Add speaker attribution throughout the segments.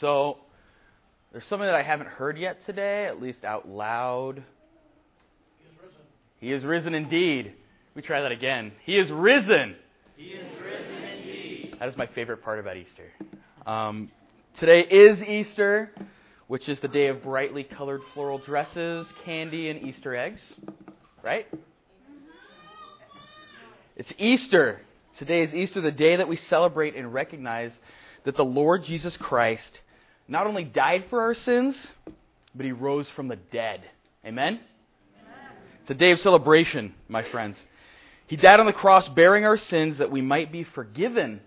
Speaker 1: So, there's something that I haven't heard yet today, at least out loud.
Speaker 2: He is risen.
Speaker 1: He is risen indeed. We try that again. He is risen.
Speaker 2: He is risen indeed.
Speaker 1: That is my favorite part about Easter. Um, today is Easter, which is the day of brightly colored floral dresses, candy, and Easter eggs. Right? It's Easter. Today is Easter, the day that we celebrate and recognize that the Lord Jesus Christ not only died for our sins, but he rose from the dead. Amen? It's a day of celebration, my friends. He died on the cross bearing our sins that we might be forgiven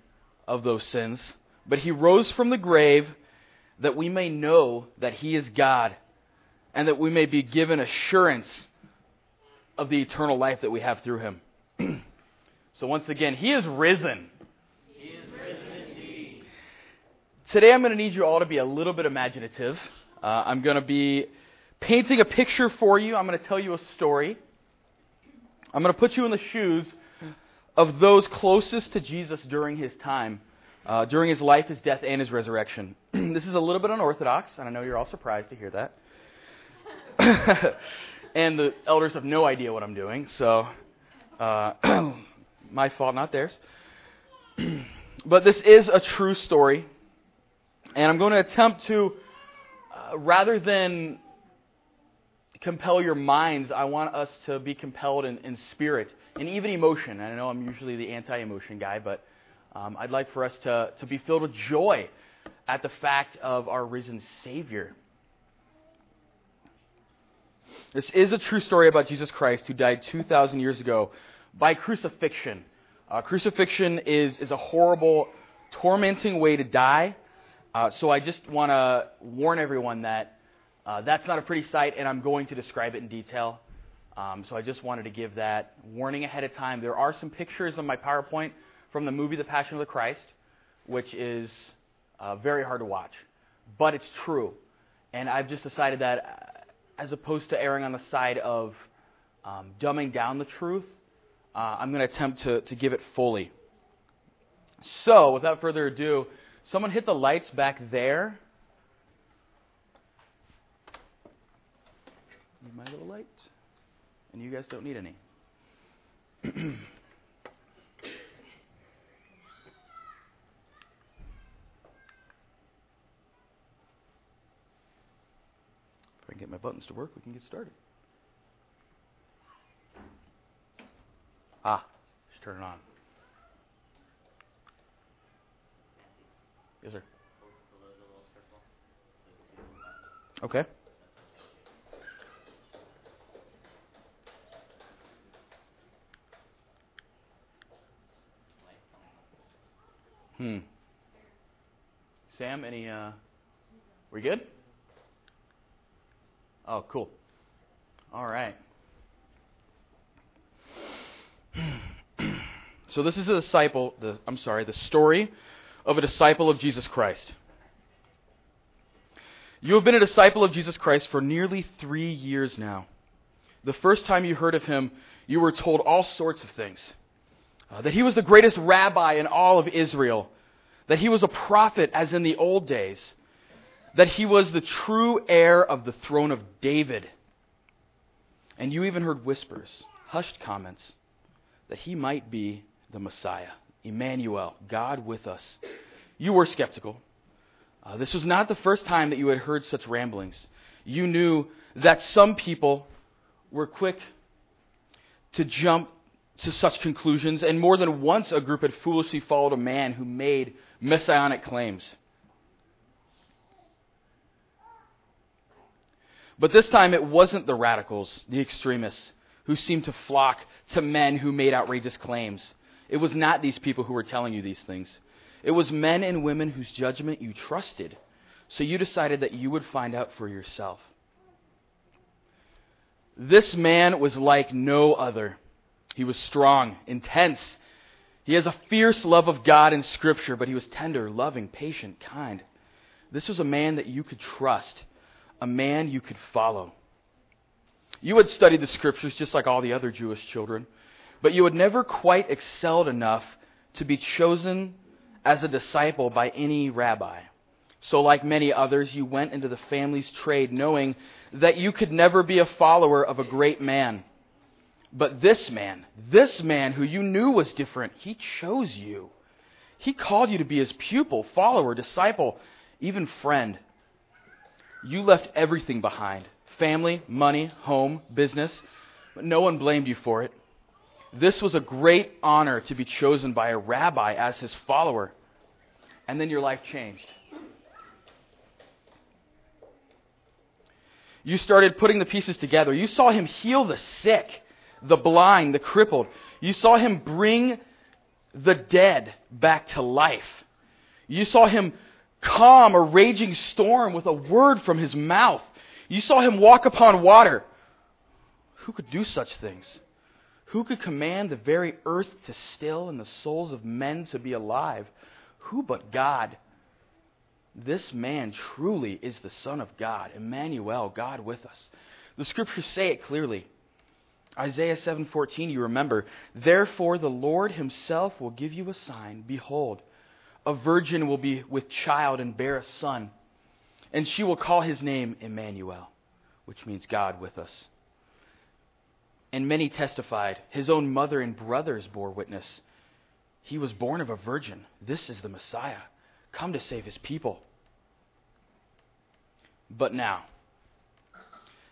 Speaker 1: of those sins, but he rose from the grave that we may know that he is God and that we may be given assurance of the eternal life that we have through him. so, once again, he is risen.
Speaker 2: He is risen indeed.
Speaker 1: Today, I'm going to need you all to be a little bit imaginative. Uh, I'm going to be painting a picture for you. I'm going to tell you a story. I'm going to put you in the shoes of those closest to Jesus during his time, uh, during his life, his death, and his resurrection. this is a little bit unorthodox, and I know you're all surprised to hear that. and the elders have no idea what I'm doing, so uh, my fault, not theirs. but this is a true story, and I'm going to attempt to, uh, rather than compel your minds, I want us to be compelled in, in spirit and even emotion. I know I'm usually the anti emotion guy, but um, I'd like for us to, to be filled with joy at the fact of our risen Savior. This is a true story about Jesus Christ who died 2,000 years ago by crucifixion. Uh, crucifixion is, is a horrible, tormenting way to die. Uh, so I just want to warn everyone that uh, that's not a pretty sight, and I'm going to describe it in detail. Um, so I just wanted to give that warning ahead of time. There are some pictures on my PowerPoint from the movie The Passion of the Christ, which is uh, very hard to watch, but it's true. And I've just decided that uh, as opposed to erring on the side of um, dumbing down the truth, uh, I'm going to attempt to, to give it fully. So, without further ado, someone hit the lights back there. Need my little light. And you guys don't need any. if I can get my buttons to work, we can get started. Ah, just turn it on. Yes, sir. Okay. Hmm. Sam, any uh we good? Oh, cool. All right. so this is a disciple, the I'm sorry, the story of a disciple of Jesus Christ. You have been a disciple of Jesus Christ for nearly 3 years now. The first time you heard of him, you were told all sorts of things uh, that he was the greatest rabbi in all of Israel, that he was a prophet as in the old days, that he was the true heir of the throne of David. And you even heard whispers, hushed comments, that he might be the Messiah, Emmanuel, God with us. You were skeptical. Uh, this was not the first time that you had heard such ramblings. You knew that some people were quick to jump to such conclusions, and more than once a group had foolishly followed a man who made messianic claims. But this time it wasn't the radicals, the extremists, who seemed to flock to men who made outrageous claims. It was not these people who were telling you these things. It was men and women whose judgment you trusted. So you decided that you would find out for yourself. This man was like no other. He was strong, intense. He has a fierce love of God and Scripture, but he was tender, loving, patient, kind. This was a man that you could trust, a man you could follow. You had studied the Scriptures just like all the other Jewish children, but you had never quite excelled enough to be chosen as a disciple by any rabbi. So, like many others, you went into the family's trade, knowing that you could never be a follower of a great man. But this man, this man who you knew was different, he chose you. He called you to be his pupil, follower, disciple, even friend. You left everything behind family, money, home, business, but no one blamed you for it. This was a great honor to be chosen by a rabbi as his follower. And then your life changed. You started putting the pieces together. You saw him heal the sick, the blind, the crippled. You saw him bring the dead back to life. You saw him calm a raging storm with a word from his mouth. You saw him walk upon water. Who could do such things? Who could command the very earth to still and the souls of men to be alive? Who but God? This man truly is the Son of God, Emmanuel, God with us. The scriptures say it clearly. Isaiah 7:14 you remember, therefore the Lord himself will give you a sign, behold, a virgin will be with child and bear a son, and she will call his name Emmanuel, which means God with us. And many testified, his own mother and brothers bore witness. He was born of a virgin. This is the Messiah come to save his people. But now,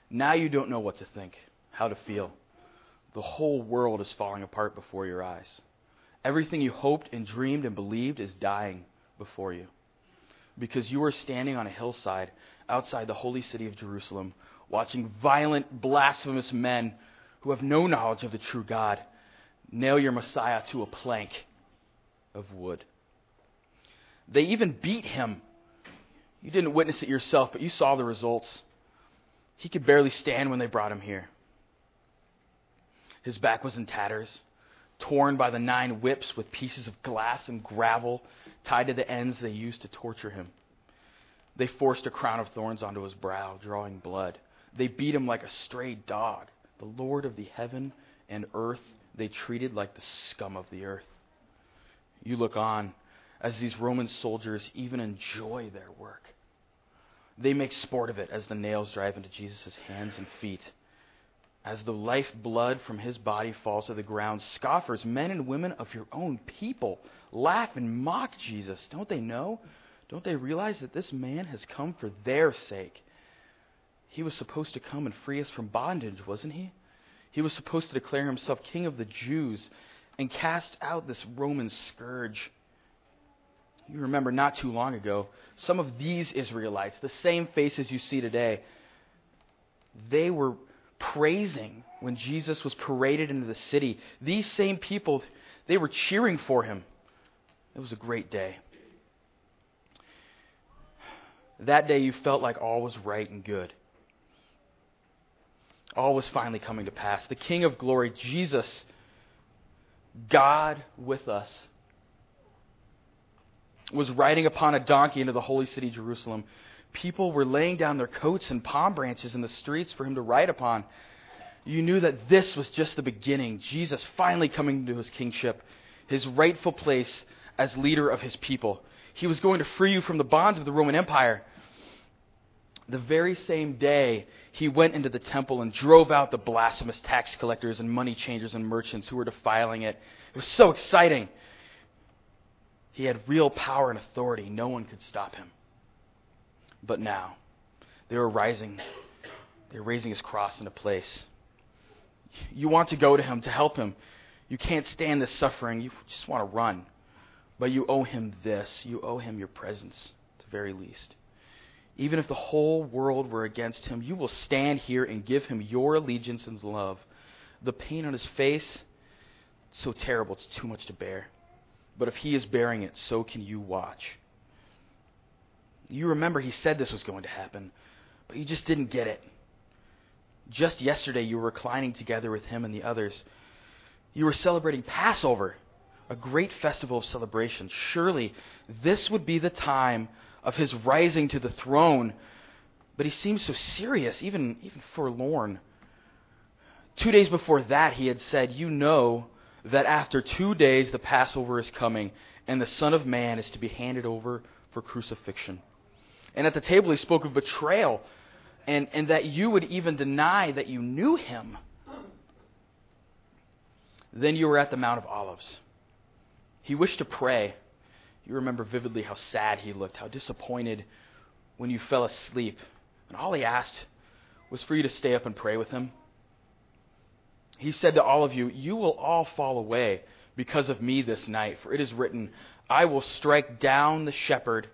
Speaker 1: now you don't know what to think, how to feel. The whole world is falling apart before your eyes. Everything you hoped and dreamed and believed is dying before you. Because you are standing on a hillside outside the holy city of Jerusalem, watching violent, blasphemous men who have no knowledge of the true God nail your Messiah to a plank of wood. They even beat him. You didn't witness it yourself, but you saw the results. He could barely stand when they brought him here. His back was in tatters, torn by the nine whips with pieces of glass and gravel tied to the ends they used to torture him. They forced a crown of thorns onto his brow, drawing blood. They beat him like a stray dog. The Lord of the heaven and earth they treated like the scum of the earth. You look on as these Roman soldiers even enjoy their work. They make sport of it as the nails drive into Jesus' hands and feet. As the life blood from his body falls to the ground, scoffers, men and women of your own people, laugh and mock Jesus. Don't they know? Don't they realize that this man has come for their sake? He was supposed to come and free us from bondage, wasn't he? He was supposed to declare himself king of the Jews and cast out this Roman scourge. You remember not too long ago, some of these Israelites, the same faces you see today, they were praising when Jesus was paraded into the city. These same people, they were cheering for him. It was a great day. That day you felt like all was right and good. All was finally coming to pass. The King of glory, Jesus, God with us, was riding upon a donkey into the holy city, Jerusalem. People were laying down their coats and palm branches in the streets for him to ride upon. You knew that this was just the beginning. Jesus finally coming to his kingship, his rightful place as leader of his people. He was going to free you from the bonds of the Roman Empire. The very same day, he went into the temple and drove out the blasphemous tax collectors and money changers and merchants who were defiling it. It was so exciting. He had real power and authority. No one could stop him. But now, they were rising. They were raising his cross into place. You want to go to him to help him. You can't stand this suffering. You just want to run. But you owe him this. You owe him your presence, at the very least. Even if the whole world were against him, you will stand here and give him your allegiance and love. The pain on his face, so terrible, it's too much to bear. But if he is bearing it, so can you watch. You remember he said this was going to happen, but you just didn't get it. Just yesterday, you were reclining together with him and the others. You were celebrating Passover, a great festival of celebration. Surely this would be the time of his rising to the throne. But he seemed so serious, even, even forlorn. Two days before that, he had said, You know that after two days the Passover is coming, and the Son of Man is to be handed over for crucifixion. And at the table, he spoke of betrayal and, and that you would even deny that you knew him. Then you were at the Mount of Olives. He wished to pray. You remember vividly how sad he looked, how disappointed when you fell asleep. And all he asked was for you to stay up and pray with him. He said to all of you, You will all fall away because of me this night, for it is written, I will strike down the shepherd,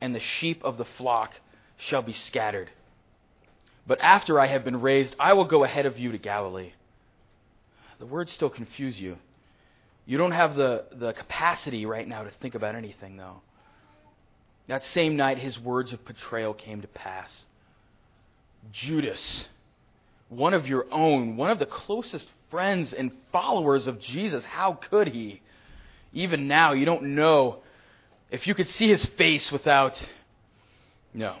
Speaker 1: and the sheep of the flock shall be scattered. But after I have been raised, I will go ahead of you to Galilee. The words still confuse you. You don't have the, the capacity right now to think about anything, though. That same night, his words of betrayal came to pass. Judas, one of your own, one of the closest friends and followers of Jesus, how could he? Even now, you don't know if you could see his face without. No.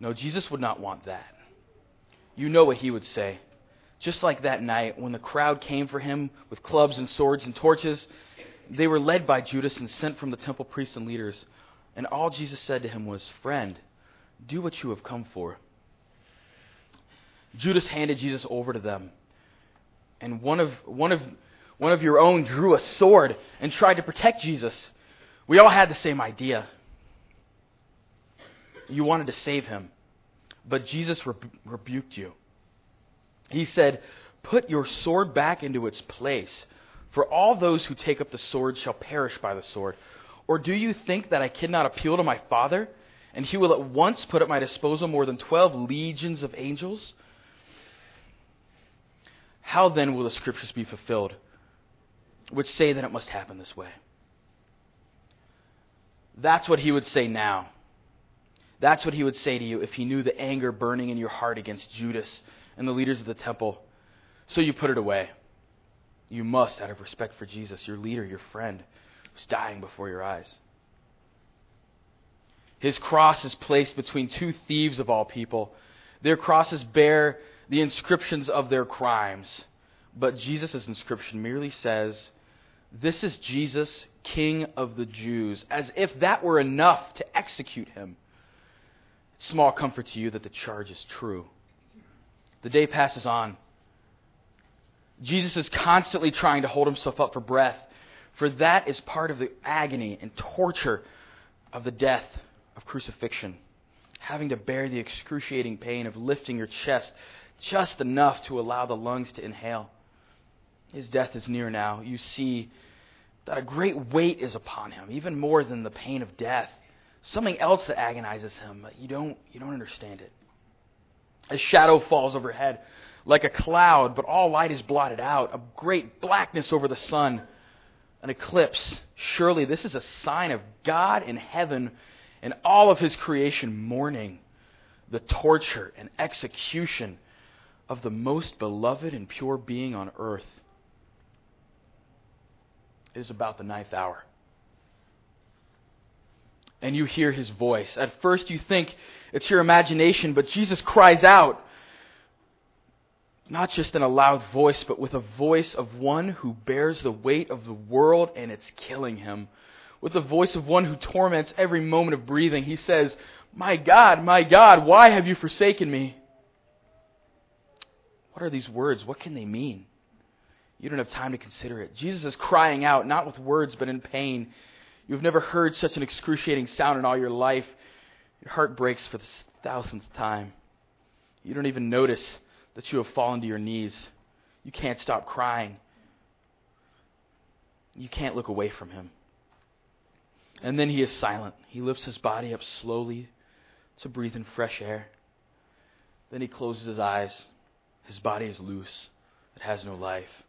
Speaker 1: No, Jesus would not want that. You know what he would say. Just like that night when the crowd came for him with clubs and swords and torches, they were led by Judas and sent from the temple priests and leaders. And all Jesus said to him was, Friend, do what you have come for. Judas handed Jesus over to them. And one of, one of, one of your own drew a sword and tried to protect Jesus. We all had the same idea. You wanted to save him. But Jesus rebu- rebuked you. He said, Put your sword back into its place, for all those who take up the sword shall perish by the sword. Or do you think that I cannot appeal to my Father, and he will at once put at my disposal more than twelve legions of angels? How then will the scriptures be fulfilled, which say that it must happen this way? That's what he would say now. That's what he would say to you if he knew the anger burning in your heart against Judas and the leaders of the temple. So you put it away. You must, out of respect for Jesus, your leader, your friend, who's dying before your eyes. His cross is placed between two thieves of all people. Their crosses bear the inscriptions of their crimes. But Jesus' inscription merely says, This is Jesus, King of the Jews, as if that were enough to execute him. Small comfort to you that the charge is true. The day passes on. Jesus is constantly trying to hold himself up for breath, for that is part of the agony and torture of the death of crucifixion. Having to bear the excruciating pain of lifting your chest just enough to allow the lungs to inhale. His death is near now. You see that a great weight is upon him, even more than the pain of death. Something else that agonizes him, but you don't, you don't understand it. A shadow falls overhead like a cloud, but all light is blotted out. A great blackness over the sun, an eclipse. Surely this is a sign of God in heaven and all of his creation mourning the torture and execution of the most beloved and pure being on earth. It is about the ninth hour. And you hear his voice. At first, you think it's your imagination, but Jesus cries out, not just in a loud voice, but with a voice of one who bears the weight of the world and it's killing him. With the voice of one who torments every moment of breathing, he says, My God, my God, why have you forsaken me? What are these words? What can they mean? You don't have time to consider it. Jesus is crying out, not with words, but in pain. You've never heard such an excruciating sound in all your life. Your heart breaks for the thousandth time. You don't even notice that you have fallen to your knees. You can't stop crying. You can't look away from him. And then he is silent. He lifts his body up slowly to breathe in fresh air. Then he closes his eyes. His body is loose, it has no life.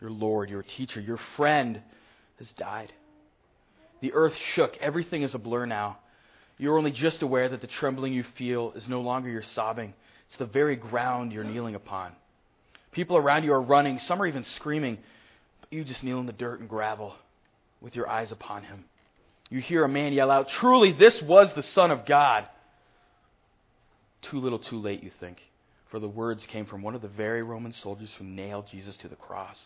Speaker 1: Your Lord, your teacher, your friend has died. The earth shook. Everything is a blur now. You're only just aware that the trembling you feel is no longer your sobbing, it's the very ground you're kneeling upon. People around you are running, some are even screaming, but you just kneel in the dirt and gravel with your eyes upon him. You hear a man yell out, Truly, this was the Son of God. Too little, too late, you think, for the words came from one of the very Roman soldiers who nailed Jesus to the cross.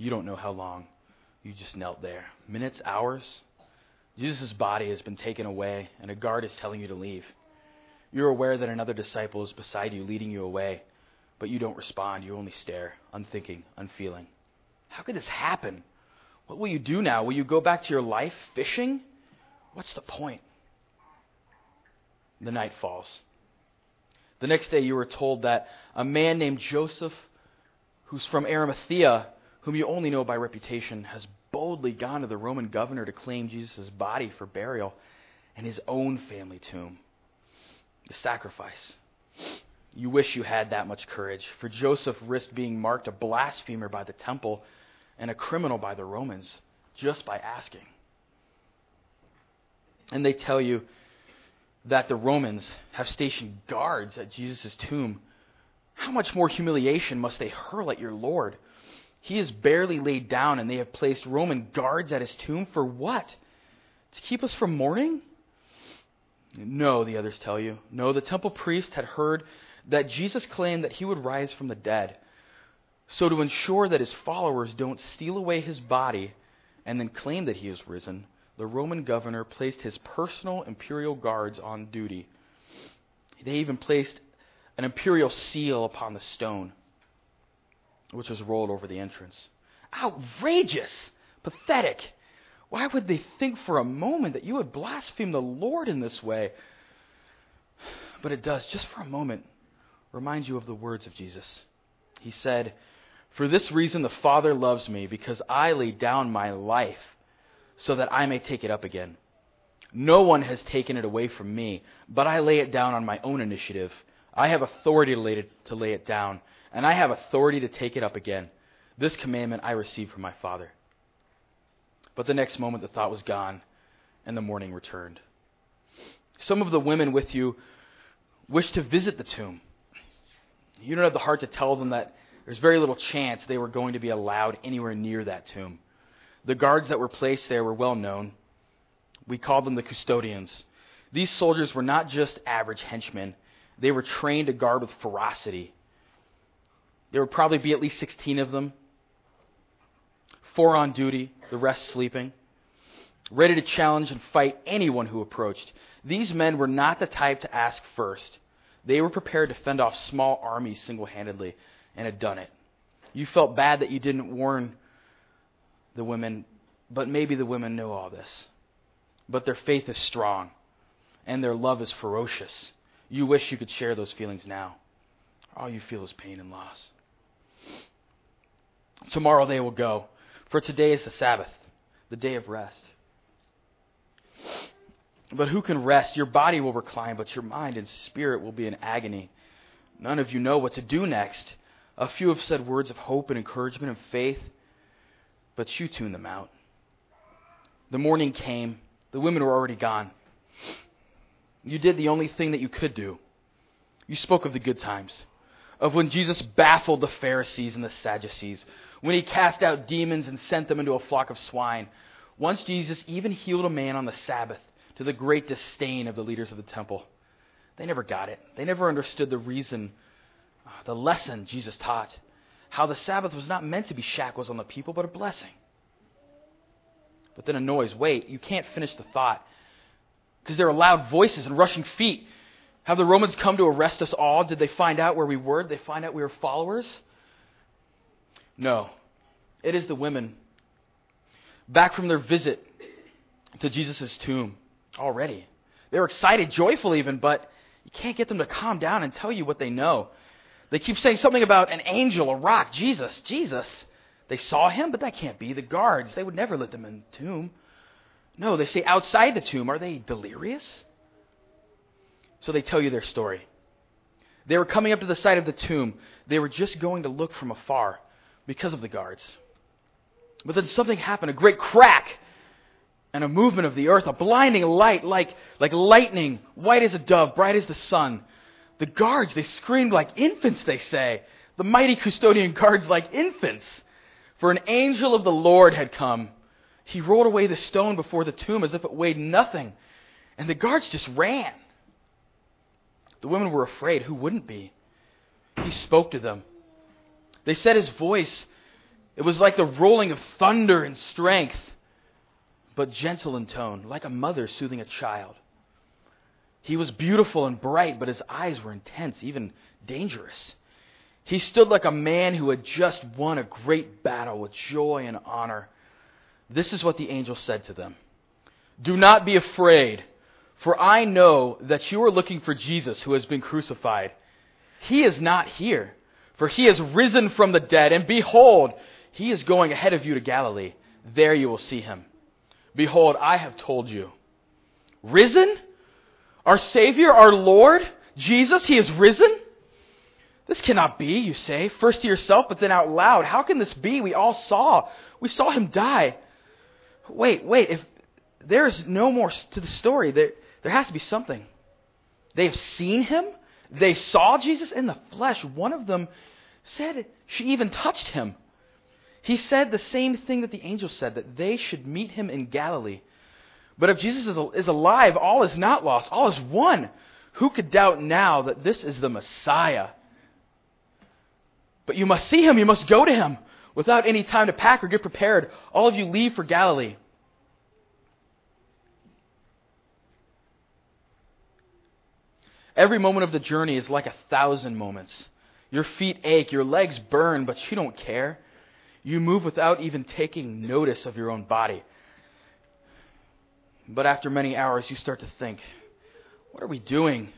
Speaker 1: You don't know how long You just knelt there. Minutes, hours? Jesus' body has been taken away, and a guard is telling you to leave. You're aware that another disciple is beside you, leading you away, but you don't respond. You only stare, unthinking, unfeeling. How could this happen? What will you do now? Will you go back to your life fishing? What's the point? The night falls. The next day, you were told that a man named Joseph, who's from Arimathea, whom you only know by reputation, has boldly gone to the Roman governor to claim Jesus' body for burial in his own family tomb. The sacrifice. You wish you had that much courage, for Joseph risked being marked a blasphemer by the temple and a criminal by the Romans just by asking. And they tell you that the Romans have stationed guards at Jesus' tomb. How much more humiliation must they hurl at your Lord? He is barely laid down, and they have placed Roman guards at his tomb for what? To keep us from mourning? No, the others tell you. No, the temple priest had heard that Jesus claimed that he would rise from the dead. So, to ensure that his followers don't steal away his body and then claim that he is risen, the Roman governor placed his personal imperial guards on duty. They even placed an imperial seal upon the stone, which was rolled over the entrance. Outrageous! Pathetic! Why would they think for a moment that you would blaspheme the Lord in this way? But it does, just for a moment, remind you of the words of Jesus. He said, For this reason the Father loves me, because I lay down my life so that I may take it up again. No one has taken it away from me, but I lay it down on my own initiative. I have authority to lay it, to lay it down, and I have authority to take it up again. This commandment I received from my Father. But the next moment the thought was gone, and the mourning returned. Some of the women with you wished to visit the tomb. You don't have the heart to tell them that there's very little chance they were going to be allowed anywhere near that tomb. The guards that were placed there were well known. We called them the custodians. These soldiers were not just average henchmen, they were trained to guard with ferocity. There would probably be at least 16 of them. Four on duty, the rest sleeping. Ready to challenge and fight anyone who approached. These men were not the type to ask first. They were prepared to fend off small armies single handedly and had done it. You felt bad that you didn't warn the women, but maybe the women know all this. But their faith is strong, and their love is ferocious. You wish you could share those feelings now. All you feel is pain and loss. Tomorrow they will go, for today is the Sabbath, the day of rest. But who can rest? Your body will recline, but your mind and spirit will be in agony. None of you know what to do next. A few have said words of hope and encouragement and faith, but you tune them out. The morning came. The women were already gone. You did the only thing that you could do. You spoke of the good times, of when Jesus baffled the Pharisees and the Sadducees, when he cast out demons and sent them into a flock of swine. Once Jesus even healed a man on the Sabbath to the great disdain of the leaders of the temple. They never got it. They never understood the reason, uh, the lesson Jesus taught. How the Sabbath was not meant to be shackles on the people, but a blessing. But then a noise. Wait, you can't finish the thought. Because there are loud voices and rushing feet. Have the Romans come to arrest us all? Did they find out where we were? Did they find out we were followers? No. It is the women. Back from their visit to Jesus' tomb already. They were excited, joyful even, but you can't get them to calm down and tell you what they know. They keep saying something about an angel, a rock, Jesus, Jesus. They saw him, but that can't be. The guards, they would never let them in the tomb. No, they say outside the tomb. Are they delirious? So they tell you their story. They were coming up to the side of the tomb. They were just going to look from afar because of the guards. But then something happened a great crack and a movement of the earth, a blinding light like, like lightning, white as a dove, bright as the sun. The guards, they screamed like infants, they say. The mighty custodian guards like infants. For an angel of the Lord had come. He rolled away the stone before the tomb as if it weighed nothing. And the guards just ran. The women were afraid. Who wouldn't be? He spoke to them. They said his voice It was like the rolling of thunder in strength, but gentle in tone, like a mother soothing a child. He was beautiful and bright, but his eyes were intense, even dangerous. He stood like a man who had just won a great battle with joy and honor. This is what the angel said to them Do not be afraid, for I know that you are looking for Jesus who has been crucified. He is not here, for he has risen from the dead, and behold, he is going ahead of you to Galilee. There you will see him. Behold, I have told you. Risen? Our Savior, our Lord, Jesus, he is risen? This cannot be, you say, first to yourself, but then out loud. How can this be? We all saw. We saw him die. Wait, wait. If there's no more to the story, there, there has to be something. They have seen him. They saw Jesus in the flesh. One of them said she even touched him. He said the same thing that the angel said, that they should meet him in Galilee. But if Jesus is, alive, all is not lost, all is won. Who could doubt now that this is the Messiah? But you must see him, you must go to him. Without any time to pack or get prepared, all of you leave for Galilee. Every moment of the journey is like a thousand moments. Your feet ache, your legs burn, but you don't care. You move without even taking notice of your own body. But after many hours, you start to think, what are we doing?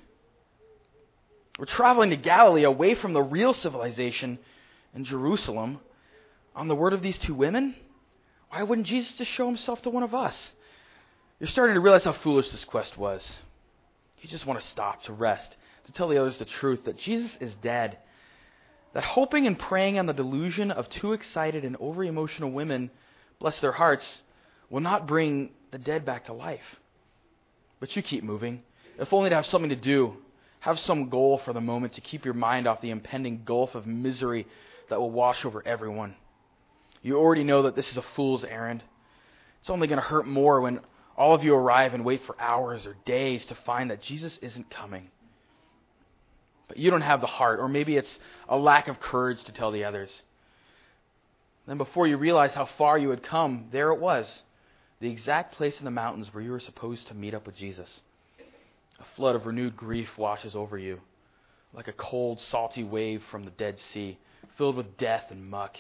Speaker 1: We're traveling to Galilee away from the real civilization in Jerusalem on the word of these two women. Why wouldn't Jesus just show himself to one of us? You're starting to realize how foolish this quest was. You just want to stop, to rest, to tell the others the truth that Jesus is dead. That hoping and praying on the delusion of two excited and over emotional women, bless their hearts, will not bring the dead back to life. But you keep moving, if only to have something to do, have some goal for the moment to keep your mind off the impending gulf of misery that will wash over everyone. You already know that this is a fool's errand. It's only going to hurt more when all of you arrive and wait for hours or days to find that Jesus isn't coming. But you don't have the heart, or maybe it's a lack of courage to tell the others. Then, before you realize how far you had come, there it was the exact place in the mountains where you were supposed to meet up with Jesus. A flood of renewed grief washes over you, like a cold, salty wave from the Dead Sea, filled with death and muck.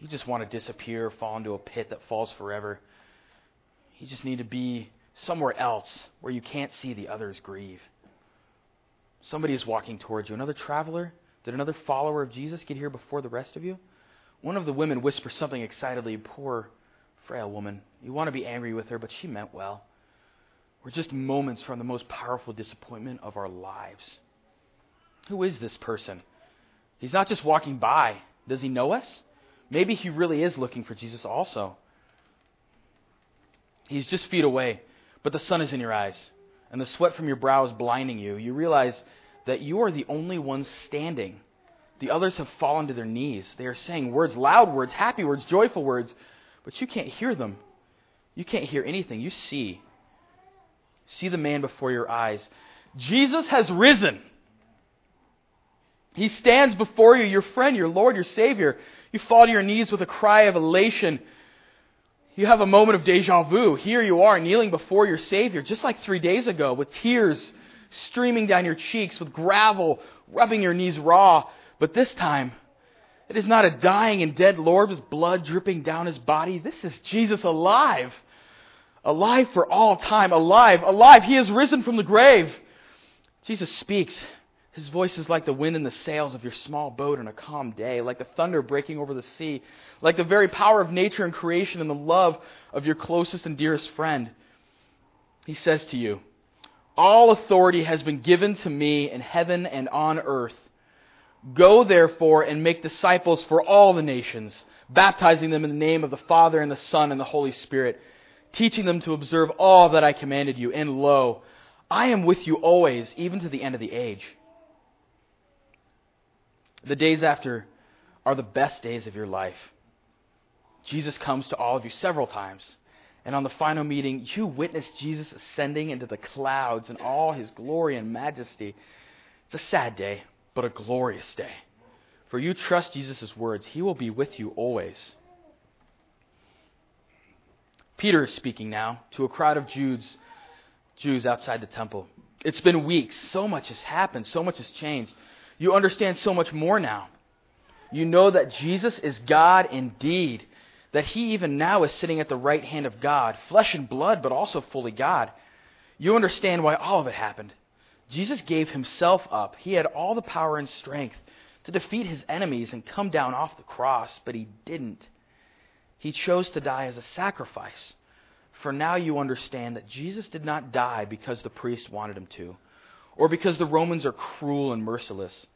Speaker 1: You just want to disappear, fall into a pit that falls forever. You just need to be somewhere else where you can't see the others grieve. Somebody is walking towards you. Another traveler? Did another follower of Jesus get here before the rest of you? One of the women whispers something excitedly. Poor, frail woman. You want to be angry with her, but she meant well. We're just moments from the most powerful disappointment of our lives. Who is this person? He's not just walking by. Does he know us? Maybe he really is looking for Jesus also. He's just feet away, but the sun is in your eyes, and the sweat from your brow is blinding you. You realize that you are the only one standing. The others have fallen to their knees. They are saying words, loud words, happy words, joyful words, but you can't hear them. You can't hear anything. You see. See the man before your eyes. Jesus has risen. He stands before you, your friend, your Lord, your Savior. You fall to your knees with a cry of elation. You have a moment of deja vu. Here you are, kneeling before your Savior, just like three days ago, with tears streaming down your cheeks, with gravel rubbing your knees raw. But this time, it is not a dying and dead Lord with blood dripping down his body. This is Jesus alive. Alive for all time. Alive. Alive. He has risen from the grave. Jesus speaks. His voice is like the wind in the sails of your small boat on a calm day, like the thunder breaking over the sea, like the very power of nature and creation and the love of your closest and dearest friend. He says to you, All authority has been given to me in heaven and on earth. Go therefore and make disciples for all the nations, baptizing them in the name of the Father and the Son and the Holy Spirit, teaching them to observe all that I commanded you. And lo, I am with you always, even to the end of the age. The days after are the best days of your life. Jesus comes to all of you several times. And on the final meeting, you witness Jesus ascending into the clouds in all his glory and majesty. It's a sad day, but a glorious day. For you trust Jesus' words, he will be with you always. Peter is speaking now to a crowd of Jews, Jews outside the temple. It's been weeks. So much has happened. So much has changed. You understand so much more now. You know that Jesus is God indeed, that he even now is sitting at the right hand of God, flesh and blood, but also fully God. You understand why all of it happened. Jesus gave himself up. He had all the power and strength to defeat his enemies and come down off the cross, but he didn't. He chose to die as a sacrifice. For now you understand that Jesus did not die because the priest wanted him to, or because the Romans are cruel and merciless.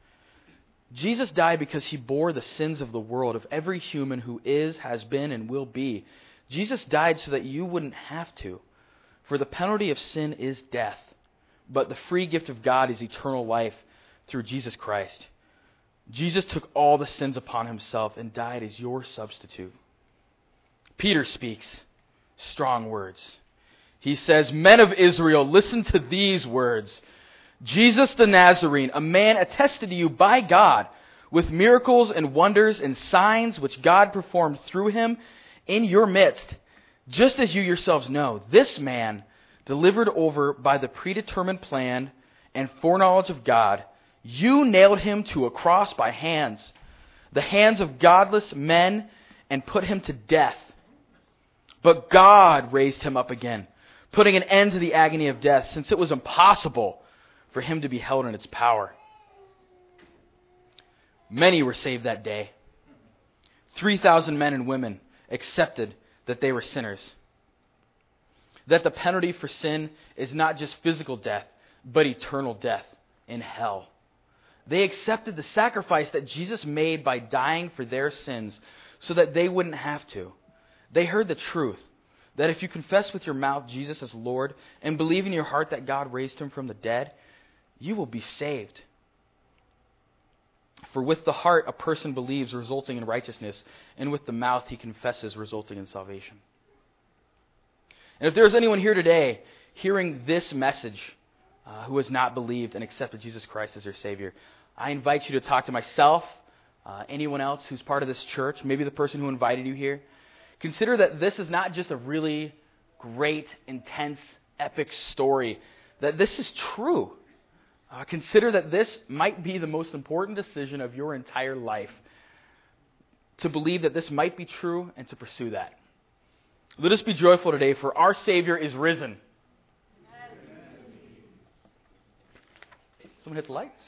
Speaker 1: Jesus died because he bore the sins of the world, of every human who is, has been, and will be. Jesus died so that you wouldn't have to. For the penalty of sin is death, but the free gift of God is eternal life through Jesus Christ. Jesus took all the sins upon himself and died as your substitute. Peter speaks strong words. He says, Men of Israel, listen to these words. Jesus the Nazarene, a man attested to you by God with miracles and wonders and signs which God performed through him in your midst, just as you yourselves know, this man, delivered over by the predetermined plan and foreknowledge of God, you nailed him to a cross by hands, the hands of godless men, and put him to death. But God raised him up again, putting an end to the agony of death, since it was impossible for him to be held in its power. Many were saved that day. 3,000 men and women accepted that they were sinners. That the penalty for sin is not just physical death, but eternal death in hell. They accepted the sacrifice that Jesus made by dying for their sins so that they wouldn't have to. They heard the truth that if you confess with your mouth Jesus as Lord and believe in your heart that God raised him from the dead, you will be saved. For with the heart a person believes, resulting in righteousness, and with the mouth he confesses, resulting in salvation. And if there's anyone here today hearing this message uh, who has not believed and accepted Jesus Christ as their Savior, I invite you to talk to myself, uh, anyone else who's part of this church, maybe the person who invited you here. Consider that this is not just a really great, intense, epic story, that this is true. Uh, consider that this might be the most important decision of your entire life. To believe that this might be true and to pursue that. Let us be joyful today, for our Savior is risen. Someone hit the lights.